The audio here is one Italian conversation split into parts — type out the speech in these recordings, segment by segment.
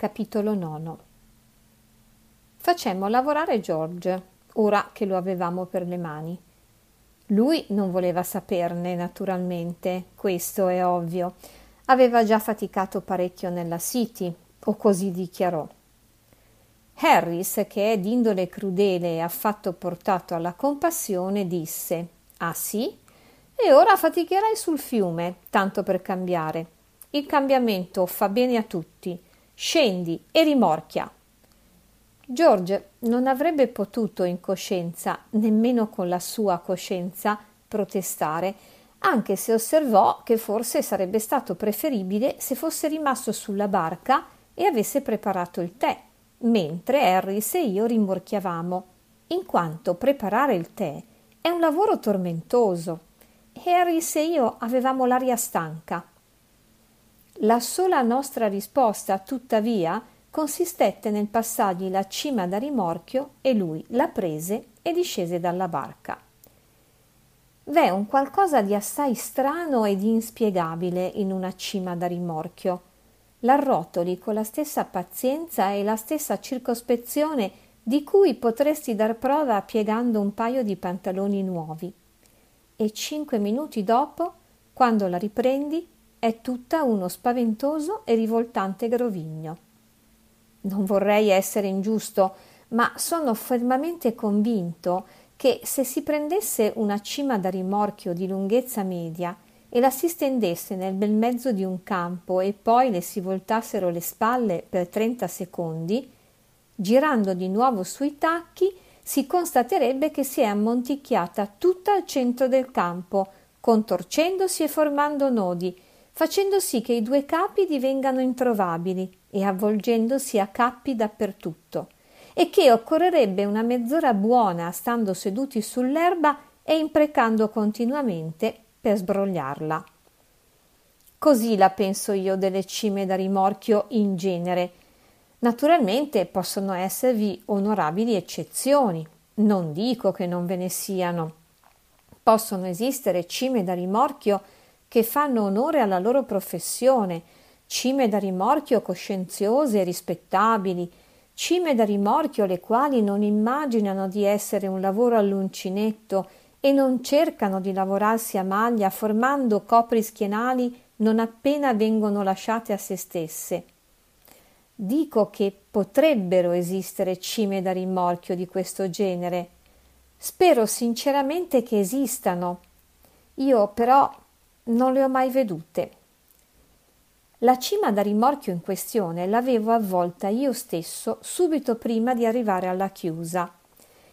Capitolo 9 Facemmo lavorare George, ora che lo avevamo per le mani. Lui non voleva saperne, naturalmente, questo è ovvio. Aveva già faticato parecchio nella City, o così dichiarò. Harris, che è d'indole crudele e affatto portato alla compassione, disse: Ah sì? E ora faticherai sul fiume, tanto per cambiare. Il cambiamento fa bene a tutti Scendi e rimorchia. George non avrebbe potuto in coscienza, nemmeno con la sua coscienza, protestare, anche se osservò che forse sarebbe stato preferibile se fosse rimasto sulla barca e avesse preparato il tè, mentre Harris e io rimorchiavamo, in quanto preparare il tè è un lavoro tormentoso e Harris e io avevamo l'aria stanca. La sola nostra risposta, tuttavia, consistette nel passargli la cima da rimorchio e lui la prese e discese dalla barca. V'è un qualcosa di assai strano ed inspiegabile in una cima da rimorchio. L'arrotoli con la stessa pazienza e la stessa circospezione di cui potresti dar prova piegando un paio di pantaloni nuovi. E cinque minuti dopo, quando la riprendi, è tutta uno spaventoso e rivoltante grovigno. Non vorrei essere ingiusto, ma sono fermamente convinto che se si prendesse una cima da rimorchio di lunghezza media e la si stendesse nel bel mezzo di un campo e poi le si voltassero le spalle per 30 secondi, girando di nuovo sui tacchi, si constaterebbe che si è ammonticchiata tutta al centro del campo, contorcendosi e formando nodi, facendo sì che i due capi divengano introvabili e avvolgendosi a cappi dappertutto, e che occorrerebbe una mezz'ora buona stando seduti sull'erba e imprecando continuamente per sbrogliarla. Così la penso io delle cime da rimorchio in genere. Naturalmente possono esservi onorabili eccezioni, non dico che non ve ne siano. Possono esistere cime da rimorchio che fanno onore alla loro professione, cime da rimorchio coscienziose e rispettabili, cime da rimorchio le quali non immaginano di essere un lavoro all'uncinetto e non cercano di lavorarsi a maglia formando copri schienali non appena vengono lasciate a se stesse. Dico che potrebbero esistere cime da rimorchio di questo genere. Spero sinceramente che esistano. Io però non le ho mai vedute. La cima da rimorchio in questione l'avevo avvolta io stesso subito prima di arrivare alla chiusa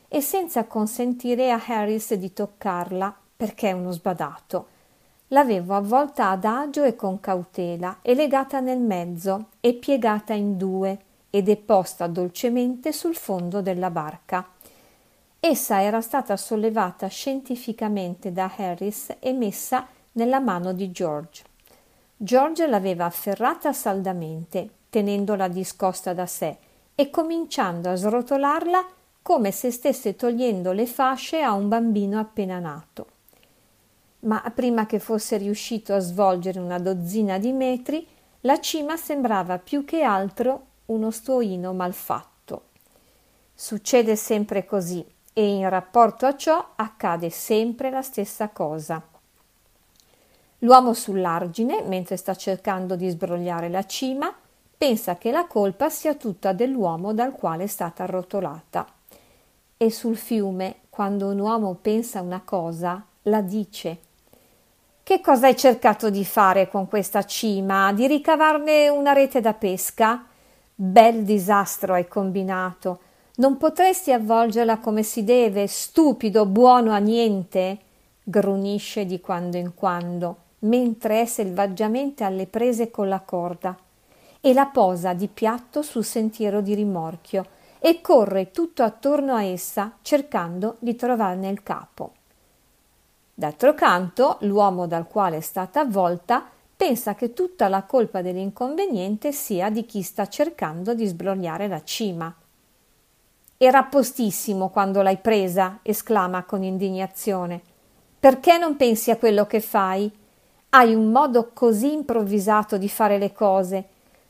e senza consentire a Harris di toccarla perché è uno sbadato. L'avevo avvolta adagio e con cautela e legata nel mezzo e piegata in due e deposta dolcemente sul fondo della barca. Essa era stata sollevata scientificamente da Harris e messa nella mano di George. George l'aveva afferrata saldamente, tenendola discosta da sé e cominciando a srotolarla come se stesse togliendo le fasce a un bambino appena nato. Ma prima che fosse riuscito a svolgere una dozzina di metri, la cima sembrava più che altro uno stuoino malfatto. Succede sempre così e in rapporto a ciò accade sempre la stessa cosa. L'uomo sull'argine, mentre sta cercando di sbrogliare la cima, pensa che la colpa sia tutta dell'uomo dal quale è stata arrotolata. E sul fiume, quando un uomo pensa una cosa, la dice. Che cosa hai cercato di fare con questa cima? Di ricavarne una rete da pesca? Bel disastro hai combinato. Non potresti avvolgerla come si deve, stupido, buono a niente? grunisce di quando in quando mentre è selvaggiamente alle prese con la corda. e la posa di piatto sul sentiero di rimorchio e corre tutto attorno a essa cercando di trovarne il capo. D'altro canto, l'uomo dal quale è stata avvolta pensa che tutta la colpa dell'inconveniente sia di chi sta cercando di sbrogliare la cima. Era postissimo quando l'hai presa, esclama con indignazione. Perché non pensi a quello che fai? Hai un modo così improvvisato di fare le cose.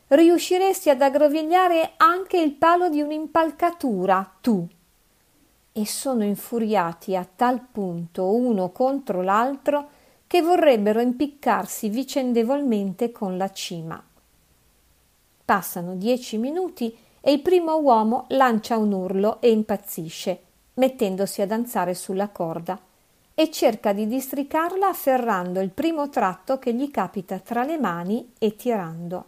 Riusciresti ad aggrovigliare anche il palo di un'impalcatura, tu e sono infuriati a tal punto uno contro l'altro che vorrebbero impiccarsi vicendevolmente con la cima. Passano dieci minuti e il primo uomo lancia un urlo e impazzisce, mettendosi a danzare sulla corda, e cerca di districarla afferrando il primo tratto che gli capita tra le mani e tirando.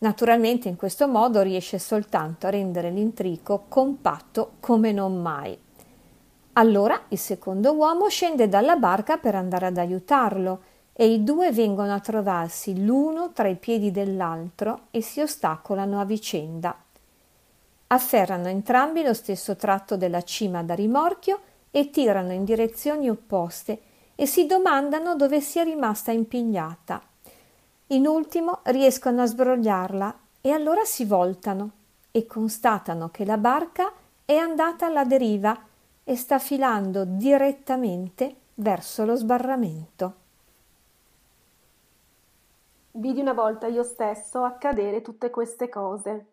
Naturalmente in questo modo riesce soltanto a rendere l'intrico compatto come non mai. Allora il secondo uomo scende dalla barca per andare ad aiutarlo e i due vengono a trovarsi l'uno tra i piedi dell'altro e si ostacolano a vicenda. Afferrano entrambi lo stesso tratto della cima da rimorchio e tirano in direzioni opposte e si domandano dove sia rimasta impigliata in ultimo riescono a sbrogliarla e allora si voltano e constatano che la barca è andata alla deriva e sta filando direttamente verso lo sbarramento. Vidi una volta io stesso accadere tutte queste cose.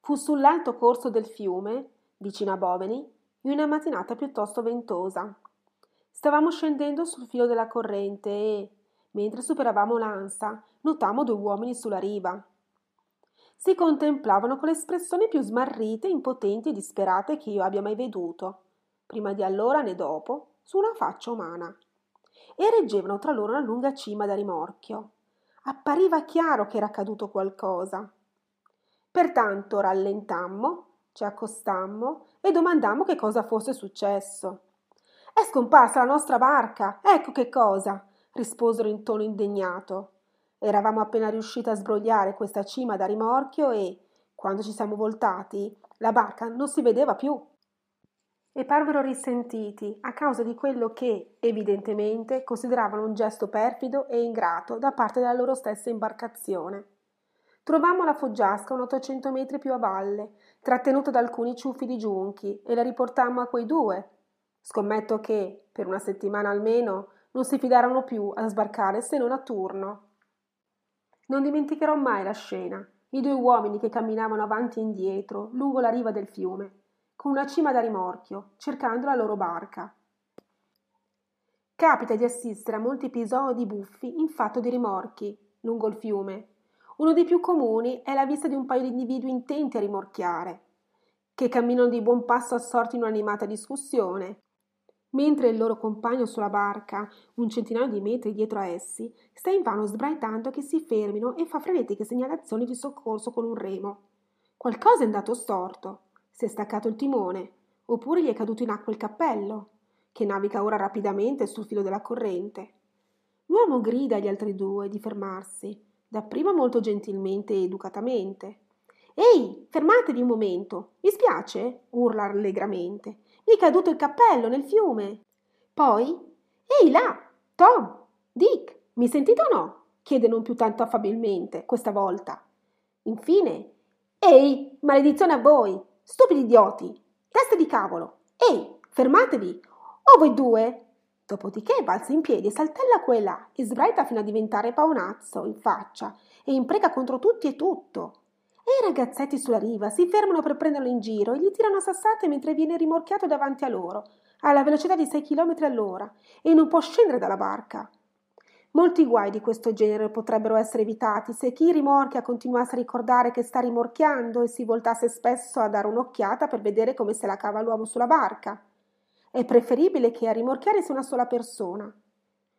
Fu sull'alto corso del fiume, vicino a Boveni, in una mattinata piuttosto ventosa. Stavamo scendendo sul filo della corrente e, mentre superavamo l'ansa, notammo due uomini sulla riva. Si contemplavano con le espressioni più smarrite, impotenti e disperate che io abbia mai veduto, prima di allora né dopo, su una faccia umana. E reggevano tra loro una lunga cima da rimorchio. Appariva chiaro che era accaduto qualcosa. Pertanto rallentammo, ci accostammo e domandammo che cosa fosse successo. È scomparsa la nostra barca, ecco che cosa, risposero in tono indegnato. Eravamo appena riusciti a sbrogliare questa cima da rimorchio e, quando ci siamo voltati, la barca non si vedeva più. E parvero risentiti a causa di quello che, evidentemente, consideravano un gesto perfido e ingrato da parte della loro stessa imbarcazione. Trovammo la foggiasca un 800 metri più a valle, trattenuta da alcuni ciuffi di giunchi, e la riportammo a quei due. Scommetto che, per una settimana almeno, non si fidarono più a sbarcare se non a turno. Non dimenticherò mai la scena, i due uomini che camminavano avanti e indietro lungo la riva del fiume, con una cima da rimorchio, cercando la loro barca. Capita di assistere a molti episodi buffi in fatto di rimorchi lungo il fiume. Uno dei più comuni è la vista di un paio di individui intenti a rimorchiare, che camminano di buon passo assorti in un'animata discussione, mentre il loro compagno sulla barca, un centinaio di metri dietro a essi, sta invano sbraitando che si fermino e fa frenetiche segnalazioni di soccorso con un remo. Qualcosa è andato storto. Si è staccato il timone, oppure gli è caduto in acqua il cappello, che naviga ora rapidamente sul filo della corrente. L'uomo grida agli altri due di fermarsi, dapprima molto gentilmente e educatamente. Ehi, fermatevi un momento. Vi spiace? urla allegramente. Mi è caduto il cappello nel fiume. Poi, ehi là, Tom, Dick, mi sentite o no? chiede non più tanto affabilmente, questa volta. Infine, ehi, maledizione a voi, stupidi idioti, teste di cavolo, ehi, fermatevi, o voi due? Dopodiché balza in piedi saltella qua e là e sbraita fino a diventare paonazzo in faccia e impreca contro tutti e tutto. E i ragazzetti sulla riva si fermano per prenderlo in giro e gli tirano sassate mentre viene rimorchiato davanti a loro, alla velocità di 6 km all'ora, e non può scendere dalla barca. Molti guai di questo genere potrebbero essere evitati se chi rimorchia continuasse a ricordare che sta rimorchiando e si voltasse spesso a dare un'occhiata per vedere come se la cava l'uomo sulla barca. È preferibile che a rimorchiare sia una sola persona.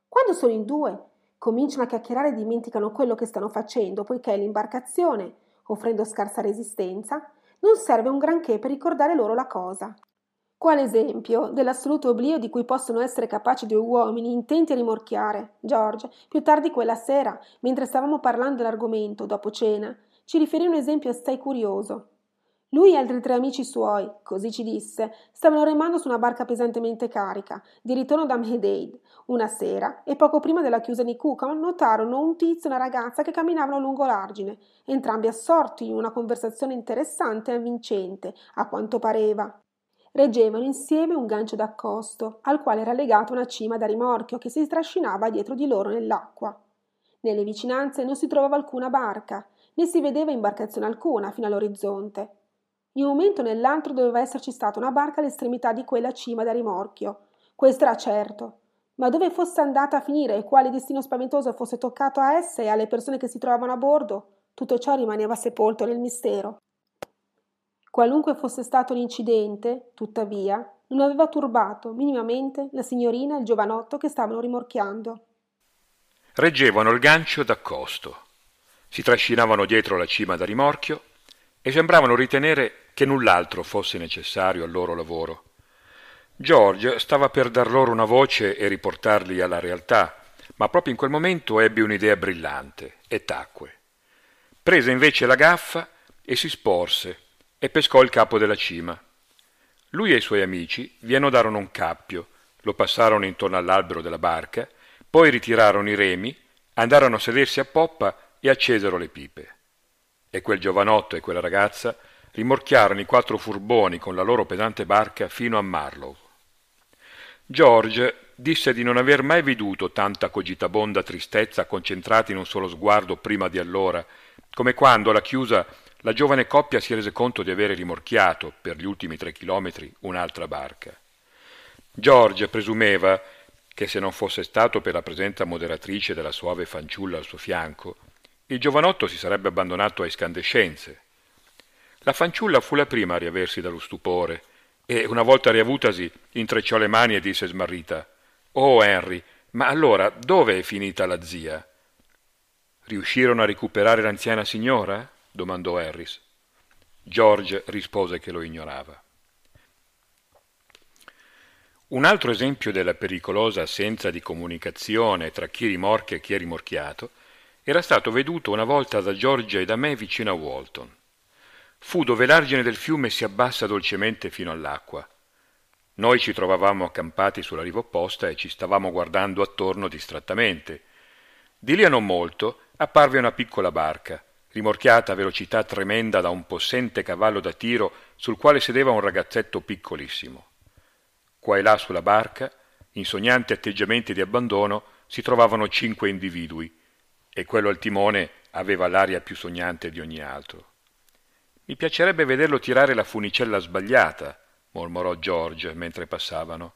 Quando sono in due, cominciano a chiacchierare e dimenticano quello che stanno facendo, poiché l'imbarcazione offrendo scarsa resistenza, non serve un granché per ricordare loro la cosa. Quale esempio dell'assoluto oblio di cui possono essere capaci due uomini intenti a rimorchiare? George, più tardi quella sera, mentre stavamo parlando dell'argomento, dopo cena, ci riferì un esempio assai curioso. Lui e altri tre amici suoi, così ci disse, stavano remando su una barca pesantemente carica, di ritorno da Medeid, una sera, e poco prima della chiusa di Cucon notarono un tizio e una ragazza che camminavano lungo l'argine, entrambi assorti in una conversazione interessante e avvincente, a quanto pareva. Reggevano insieme un gancio d'accosto, al quale era legata una cima da rimorchio che si strascinava dietro di loro nell'acqua. Nelle vicinanze non si trovava alcuna barca, né si vedeva imbarcazione alcuna fino all'orizzonte. In un momento o nell'altro doveva esserci stata una barca all'estremità di quella cima da rimorchio. Questo era certo. Ma dove fosse andata a finire e quale destino spaventoso fosse toccato a essa e alle persone che si trovavano a bordo, tutto ciò rimaneva sepolto nel mistero. Qualunque fosse stato l'incidente, tuttavia, non aveva turbato minimamente la signorina e il giovanotto che stavano rimorchiando. Reggevano il gancio d'accosto, si trascinavano dietro la cima da rimorchio e sembravano ritenere che null'altro fosse necessario al loro lavoro. George stava per dar loro una voce e riportarli alla realtà, ma proprio in quel momento ebbe un'idea brillante e tacque. Prese invece la gaffa e si sporse e pescò il capo della cima. Lui e i suoi amici vi annodarono un cappio, lo passarono intorno all'albero della barca, poi ritirarono i remi, andarono a sedersi a poppa e accesero le pipe. E quel giovanotto e quella ragazza rimorchiarono i quattro furboni con la loro pesante barca fino a Marlow. George disse di non aver mai veduto tanta cogitabonda tristezza concentrata in un solo sguardo prima di allora, come quando alla chiusa la giovane coppia si rese conto di avere rimorchiato per gli ultimi tre chilometri un'altra barca. George presumeva che se non fosse stato per la presenza moderatrice della suave fanciulla al suo fianco, il giovanotto si sarebbe abbandonato a escandescenze la fanciulla fu la prima a riaversi dallo stupore e, una volta riavutasi, intrecciò le mani e disse smarrita Oh Henry, ma allora dove è finita la zia? Riuscirono a recuperare l'anziana signora? domandò Harris. George rispose che lo ignorava. Un altro esempio della pericolosa assenza di comunicazione tra chi rimorchia e chi è rimorchiato era stato veduto una volta da George e da me vicino a Walton fu dove l'argine del fiume si abbassa dolcemente fino all'acqua. Noi ci trovavamo accampati sulla riva opposta e ci stavamo guardando attorno distrattamente. Di lì a non molto apparve una piccola barca, rimorchiata a velocità tremenda da un possente cavallo da tiro sul quale sedeva un ragazzetto piccolissimo. Qua e là sulla barca, in sognanti atteggiamenti di abbandono, si trovavano cinque individui, e quello al timone aveva l'aria più sognante di ogni altro. Mi piacerebbe vederlo tirare la funicella sbagliata, mormorò George mentre passavano.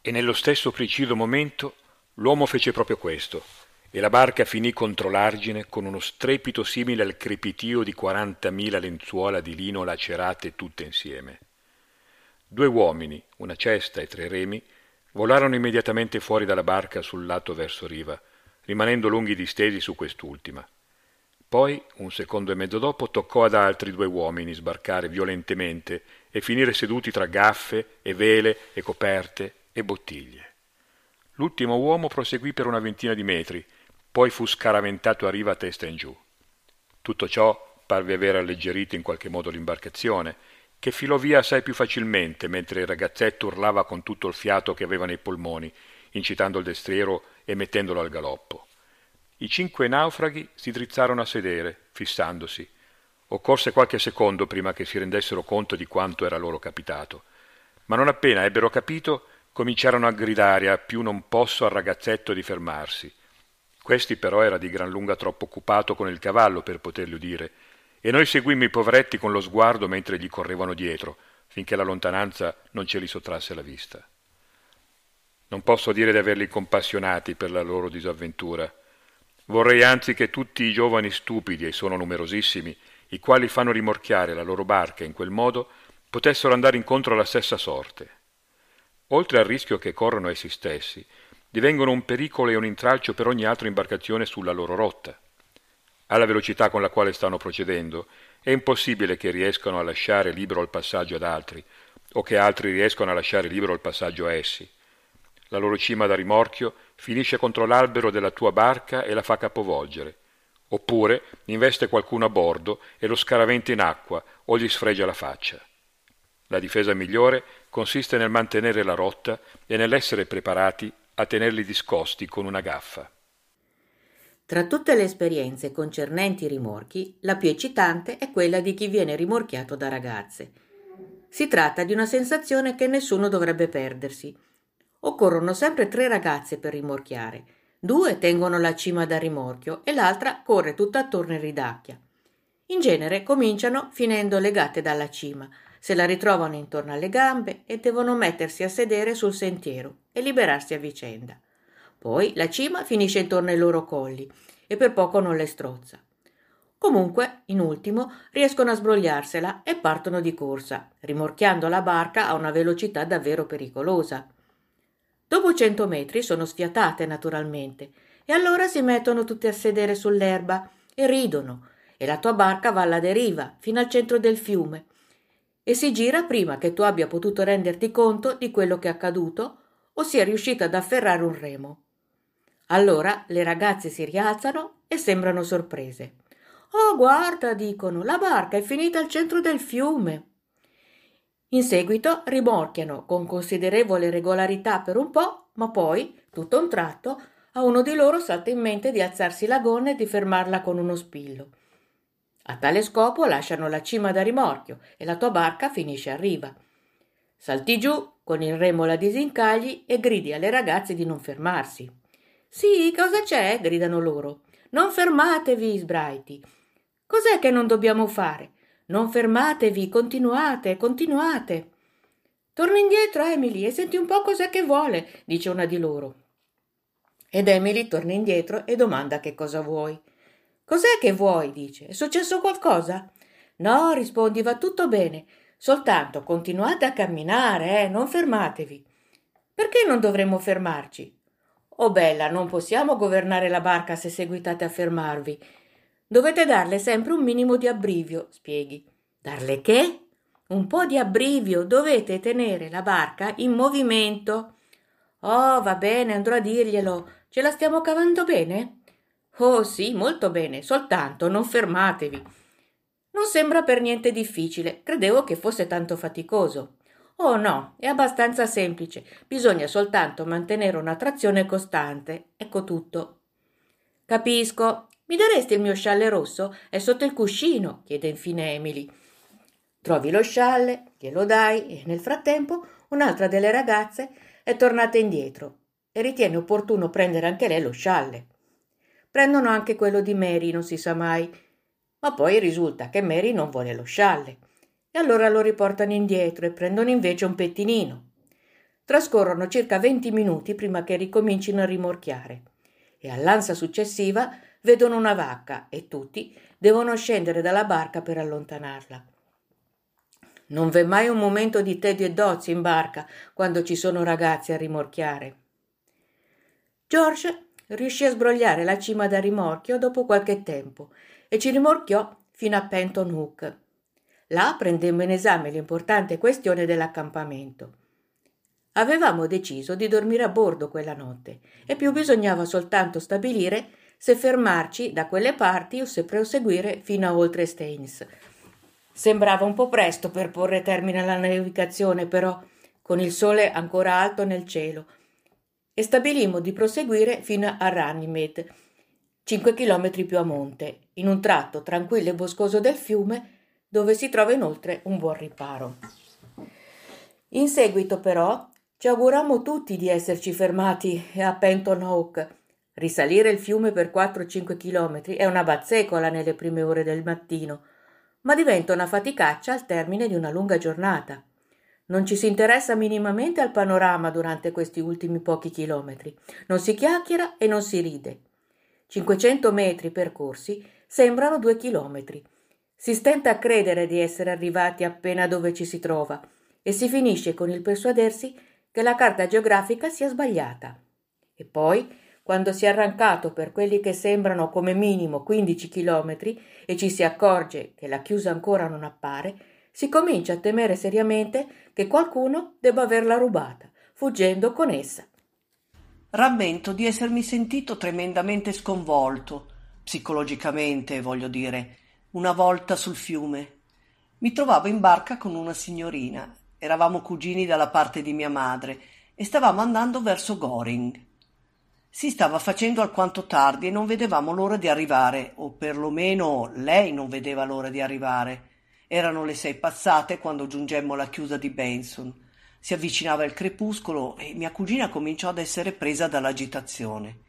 E nello stesso preciso momento l'uomo fece proprio questo, e la barca finì contro l'argine con uno strepito simile al crepitio di quarantamila lenzuola di lino lacerate tutte insieme. Due uomini, una cesta e tre remi, volarono immediatamente fuori dalla barca sul lato verso riva, rimanendo lunghi distesi su quest'ultima. Poi, un secondo e mezzo dopo, toccò ad altri due uomini sbarcare violentemente e finire seduti tra gaffe e vele e coperte e bottiglie. L'ultimo uomo proseguì per una ventina di metri, poi fu scaraventato a riva a testa in giù. Tutto ciò parve aver alleggerito in qualche modo l'imbarcazione, che filò via assai più facilmente mentre il ragazzetto urlava con tutto il fiato che aveva nei polmoni, incitando il destriero e mettendolo al galoppo. I cinque naufraghi si drizzarono a sedere, fissandosi. Occorse qualche secondo prima che si rendessero conto di quanto era loro capitato. Ma non appena ebbero capito, cominciarono a gridare a più non posso al ragazzetto di fermarsi. Questi però era di gran lunga troppo occupato con il cavallo per poterli udire, e noi seguimmo i poveretti con lo sguardo mentre gli correvano dietro, finché la lontananza non ce li sottrasse la vista. Non posso dire di averli compassionati per la loro disavventura. Vorrei anzi che tutti i giovani stupidi, e sono numerosissimi, i quali fanno rimorchiare la loro barca in quel modo, potessero andare incontro alla stessa sorte. Oltre al rischio che corrono essi stessi, divengono un pericolo e un intralcio per ogni altra imbarcazione sulla loro rotta. Alla velocità con la quale stanno procedendo, È impossibile che riescano a lasciare libero il passaggio ad altri, o che altri riescano a lasciare libero il passaggio a essi. La loro cima da rimorchio finisce contro l'albero della tua barca e la fa capovolgere. Oppure investe qualcuno a bordo e lo scaraventa in acqua o gli sfregia la faccia. La difesa migliore consiste nel mantenere la rotta e nell'essere preparati a tenerli discosti con una gaffa. Tra tutte le esperienze concernenti i rimorchi, la più eccitante è quella di chi viene rimorchiato da ragazze. Si tratta di una sensazione che nessuno dovrebbe perdersi. Occorrono sempre tre ragazze per rimorchiare. Due tengono la cima da rimorchio e l'altra corre tutta attorno e ridacchia. In genere cominciano finendo legate dalla cima, se la ritrovano intorno alle gambe e devono mettersi a sedere sul sentiero e liberarsi a vicenda. Poi la cima finisce intorno ai loro colli e per poco non le strozza. Comunque, in ultimo, riescono a sbrogliarsela e partono di corsa, rimorchiando la barca a una velocità davvero pericolosa. Dopo cento metri sono sfiatate naturalmente, e allora si mettono tutte a sedere sull'erba e ridono, e la tua barca va alla deriva fino al centro del fiume, e si gira prima che tu abbia potuto renderti conto di quello che è accaduto o sia riuscita ad afferrare un remo. Allora le ragazze si rialzano e sembrano sorprese. Oh, guarda, dicono, la barca è finita al centro del fiume. In seguito rimorchiano con considerevole regolarità per un po', ma poi, tutto un tratto, a uno di loro salta in mente di alzarsi la gonna e di fermarla con uno spillo. A tale scopo lasciano la cima da rimorchio e la tua barca finisce a riva. Salti giù, con il remo la disincagli e gridi alle ragazze di non fermarsi. Sì, cosa c'è? gridano loro. Non fermatevi, sbraiti. Cos'è che non dobbiamo fare? Non fermatevi, continuate, continuate. Torna indietro, Emily, e senti un po' cos'è che vuole, dice una di loro. Ed Emily torna indietro e domanda che cosa vuoi. Cos'è che vuoi? dice. È successo qualcosa? No, rispondi, va tutto bene. Soltanto continuate a camminare, eh, non fermatevi. Perché non dovremmo fermarci? Oh bella, non possiamo governare la barca se seguitate a fermarvi. Dovete darle sempre un minimo di abbrivio, spieghi. Darle che? Un po' di abbrivio, dovete tenere la barca in movimento. Oh, va bene, andrò a dirglielo. Ce la stiamo cavando bene? Oh sì, molto bene, soltanto non fermatevi. Non sembra per niente difficile, credevo che fosse tanto faticoso. Oh no, è abbastanza semplice, bisogna soltanto mantenere una trazione costante. Ecco tutto. Capisco, mi daresti il mio scialle rosso? È sotto il cuscino, chiede infine Emily. Trovi lo scialle, glielo dai e nel frattempo un'altra delle ragazze è tornata indietro e ritiene opportuno prendere anche lei lo scialle. Prendono anche quello di Mary, non si sa mai, ma poi risulta che Mary non vuole lo scialle e allora lo riportano indietro e prendono invece un pettinino. Trascorrono circa venti minuti prima che ricomincino a rimorchiare e all'ansa successiva vedono una vacca e tutti devono scendere dalla barca per allontanarla. Non v'è mai un momento di tedio e dozio in barca quando ci sono ragazzi a rimorchiare. George riuscì a sbrogliare la cima da rimorchio dopo qualche tempo e ci rimorchiò fino a Penton Hook. Là prendemmo in esame l'importante questione dell'accampamento. Avevamo deciso di dormire a bordo quella notte e più bisognava soltanto stabilire se fermarci da quelle parti o se proseguire fino a oltre Staines. Sembrava un po' presto per porre termine alla navigazione, però, con il sole ancora alto nel cielo, e stabilimmo di proseguire fino a Runnymede, cinque chilometri più a monte, in un tratto tranquillo e boscoso del fiume, dove si trova inoltre un buon riparo. In seguito, però, ci augurammo tutti di esserci fermati a Penton Oak, Risalire il fiume per 4-5 chilometri è una bazzecola nelle prime ore del mattino, ma diventa una faticaccia al termine di una lunga giornata. Non ci si interessa minimamente al panorama durante questi ultimi pochi chilometri. Non si chiacchiera e non si ride. 500 metri percorsi sembrano due chilometri. Si stenta a credere di essere arrivati appena dove ci si trova e si finisce con il persuadersi che la carta geografica sia sbagliata. E poi quando si è arrancato per quelli che sembrano come minimo 15 chilometri e ci si accorge che la chiusa ancora non appare, si comincia a temere seriamente che qualcuno debba averla rubata, fuggendo con essa. Rammento di essermi sentito tremendamente sconvolto, psicologicamente voglio dire, una volta sul fiume. Mi trovavo in barca con una signorina, eravamo cugini dalla parte di mia madre e stavamo andando verso Goring. Si stava facendo alquanto tardi e non vedevamo l'ora di arrivare, o perlomeno lei non vedeva l'ora di arrivare. Erano le sei passate quando giungemmo alla chiusa di Benson. Si avvicinava il crepuscolo e mia cugina cominciò ad essere presa dall'agitazione.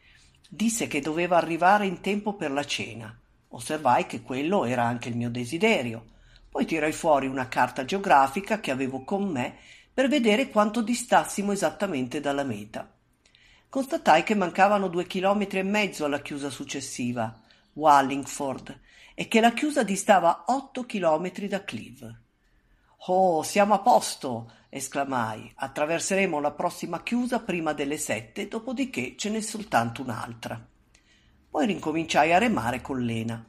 Disse che doveva arrivare in tempo per la cena. Osservai che quello era anche il mio desiderio. Poi tirai fuori una carta geografica che avevo con me per vedere quanto distassimo esattamente dalla meta. Constatai che mancavano due chilometri e mezzo alla chiusa successiva, Wallingford, e che la chiusa distava otto chilometri da Cleve. Oh, siamo a posto! esclamai. Attraverseremo la prossima chiusa prima delle sette, dopodiché ce n'è soltanto un'altra. Poi rincominciai a remare con Lena.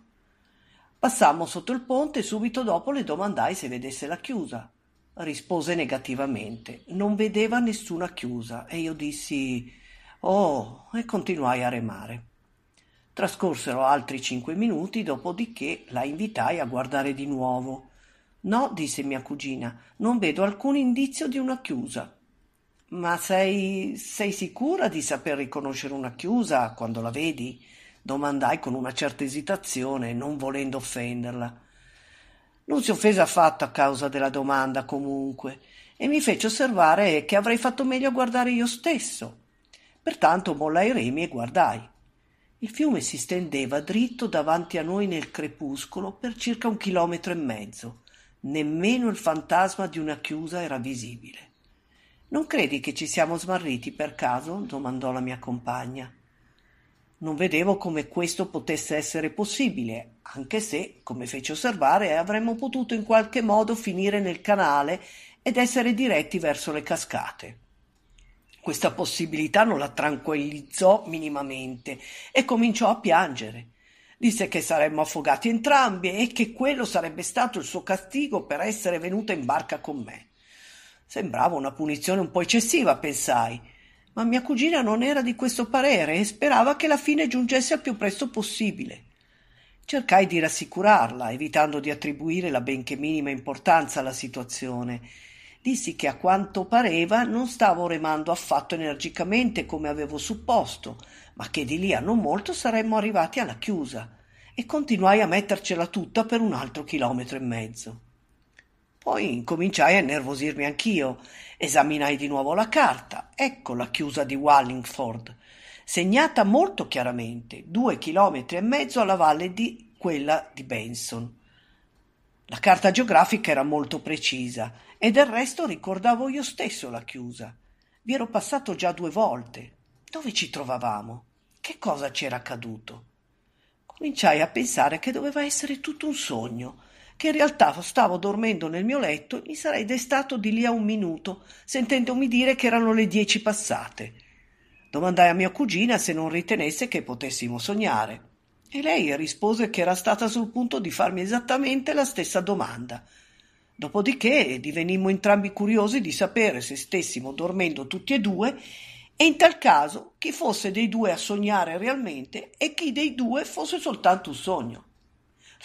Passammo sotto il ponte e subito dopo le domandai se vedesse la chiusa. Rispose negativamente. Non vedeva nessuna chiusa e io dissi Oh, e continuai a remare. Trascorsero altri cinque minuti, dopodiché la invitai a guardare di nuovo. No, disse mia cugina, non vedo alcun indizio di una chiusa. Ma sei, sei sicura di saper riconoscere una chiusa quando la vedi? domandai con una certa esitazione, non volendo offenderla. Non si offese affatto a causa della domanda, comunque, e mi fece osservare che avrei fatto meglio a guardare io stesso. Pertanto mollai i remi e guardai. Il fiume si stendeva dritto davanti a noi nel crepuscolo per circa un chilometro e mezzo. Nemmeno il fantasma di una chiusa era visibile. Non credi che ci siamo smarriti per caso? domandò la mia compagna. Non vedevo come questo potesse essere possibile, anche se, come fece osservare, avremmo potuto in qualche modo finire nel canale ed essere diretti verso le cascate. Questa possibilità non la tranquillizzò minimamente e cominciò a piangere. Disse che saremmo affogati entrambi e che quello sarebbe stato il suo castigo per essere venuta in barca con me. Sembrava una punizione un po' eccessiva, pensai, ma mia cugina non era di questo parere e sperava che la fine giungesse al più presto possibile. Cercai di rassicurarla, evitando di attribuire la benché minima importanza alla situazione dissi che a quanto pareva non stavo remando affatto energicamente come avevo supposto, ma che di lì a non molto saremmo arrivati alla chiusa, e continuai a mettercela tutta per un altro chilometro e mezzo. Poi incominciai a innervosirmi anch'io, esaminai di nuovo la carta, ecco la chiusa di Wallingford, segnata molto chiaramente, due chilometri e mezzo alla valle di quella di Benson. La carta geografica era molto precisa e del resto ricordavo io stesso la chiusa. Vi ero passato già due volte. Dove ci trovavamo? Che cosa c'era accaduto? Cominciai a pensare che doveva essere tutto un sogno, che in realtà stavo dormendo nel mio letto e mi sarei destato di lì a un minuto, sentendomi dire che erano le dieci passate. Domandai a mia cugina se non ritenesse che potessimo sognare. E lei rispose che era stata sul punto di farmi esattamente la stessa domanda. Dopodiché divenimmo entrambi curiosi di sapere se stessimo dormendo tutti e due e in tal caso chi fosse dei due a sognare realmente e chi dei due fosse soltanto un sogno.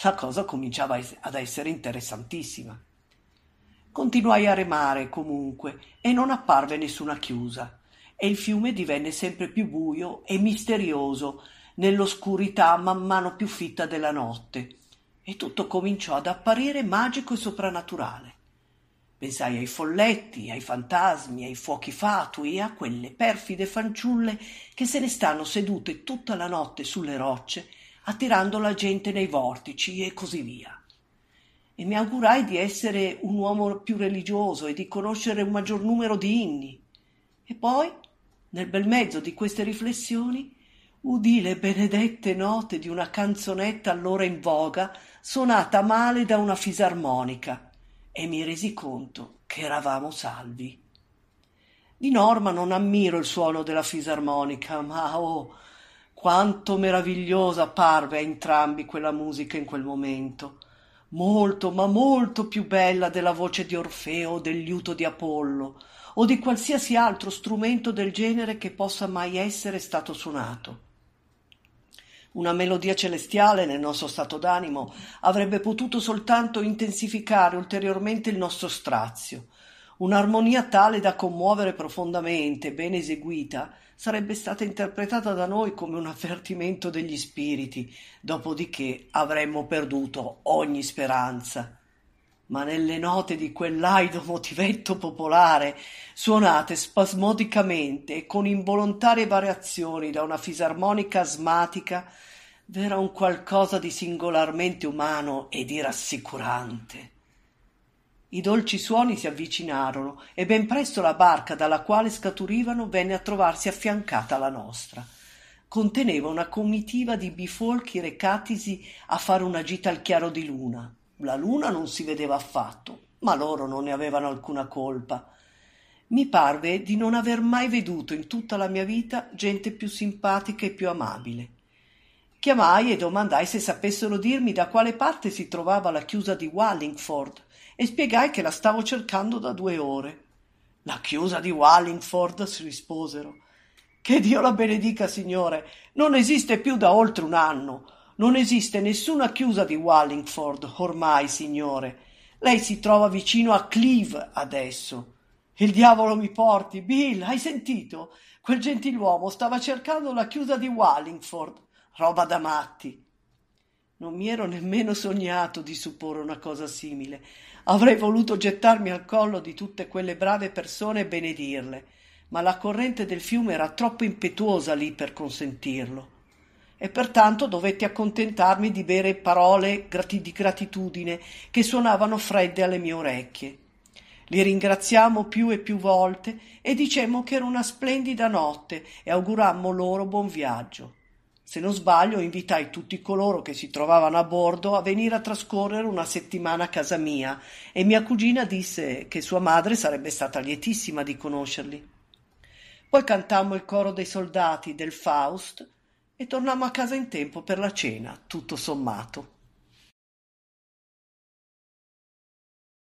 La cosa cominciava ad essere interessantissima. Continuai a remare comunque e non apparve nessuna chiusa e il fiume divenne sempre più buio e misterioso nell'oscurità man mano più fitta della notte, e tutto cominciò ad apparire magico e soprannaturale. Pensai ai folletti, ai fantasmi, ai fuochi fatui e a quelle perfide fanciulle che se ne stanno sedute tutta la notte sulle rocce, attirando la gente nei vortici e così via. E mi augurai di essere un uomo più religioso e di conoscere un maggior numero di inni. E poi, nel bel mezzo di queste riflessioni, udì le benedette note di una canzonetta allora in voga suonata male da una fisarmonica e mi resi conto che eravamo salvi. Di norma non ammiro il suono della fisarmonica, ma oh, Quanto meravigliosa parve a entrambi quella musica in quel momento. Molto, ma molto più bella della voce di Orfeo o del liuto di Apollo, o di qualsiasi altro strumento del genere che possa mai essere stato suonato. Una melodia celestiale nel nostro stato d'animo avrebbe potuto soltanto intensificare ulteriormente il nostro strazio. Un'armonia tale da commuovere profondamente, ben eseguita, sarebbe stata interpretata da noi come un avvertimento degli spiriti, dopodiché avremmo perduto ogni speranza. Ma nelle note di quell'aido motivetto popolare, suonate spasmodicamente e con involontarie variazioni da una fisarmonica asmatica, v'era un qualcosa di singolarmente umano e di rassicurante. I dolci suoni si avvicinarono e ben presto la barca dalla quale scaturivano venne a trovarsi affiancata alla nostra. Conteneva una comitiva di bifolchi recatisi a fare una gita al chiaro di luna. La luna non si vedeva affatto, ma loro non ne avevano alcuna colpa. Mi parve di non aver mai veduto in tutta la mia vita gente più simpatica e più amabile. Chiamai e domandai se sapessero dirmi da quale parte si trovava la chiusa di Wallingford e spiegai che la stavo cercando da due ore. La chiusa di Wallingford, si risposero. Che Dio la benedica, signore, non esiste più da oltre un anno. Non esiste nessuna chiusa di Wallingford ormai, signore. Lei si trova vicino a Cleve adesso. Il diavolo mi porti, Bill, hai sentito? Quel gentiluomo stava cercando la chiusa di Wallingford roba da matti. Non mi ero nemmeno sognato di supporre una cosa simile. Avrei voluto gettarmi al collo di tutte quelle brave persone e benedirle, ma la corrente del fiume era troppo impetuosa lì per consentirlo. E pertanto dovetti accontentarmi di bere parole di gratitudine che suonavano fredde alle mie orecchie. Li ringraziamo più e più volte e dicemmo che era una splendida notte e augurammo loro buon viaggio. Se non sbaglio, invitai tutti coloro che si trovavano a bordo a venire a trascorrere una settimana a casa mia e mia cugina disse che sua madre sarebbe stata lietissima di conoscerli. Poi cantammo il coro dei soldati del Faust e tornammo a casa in tempo per la cena, tutto sommato.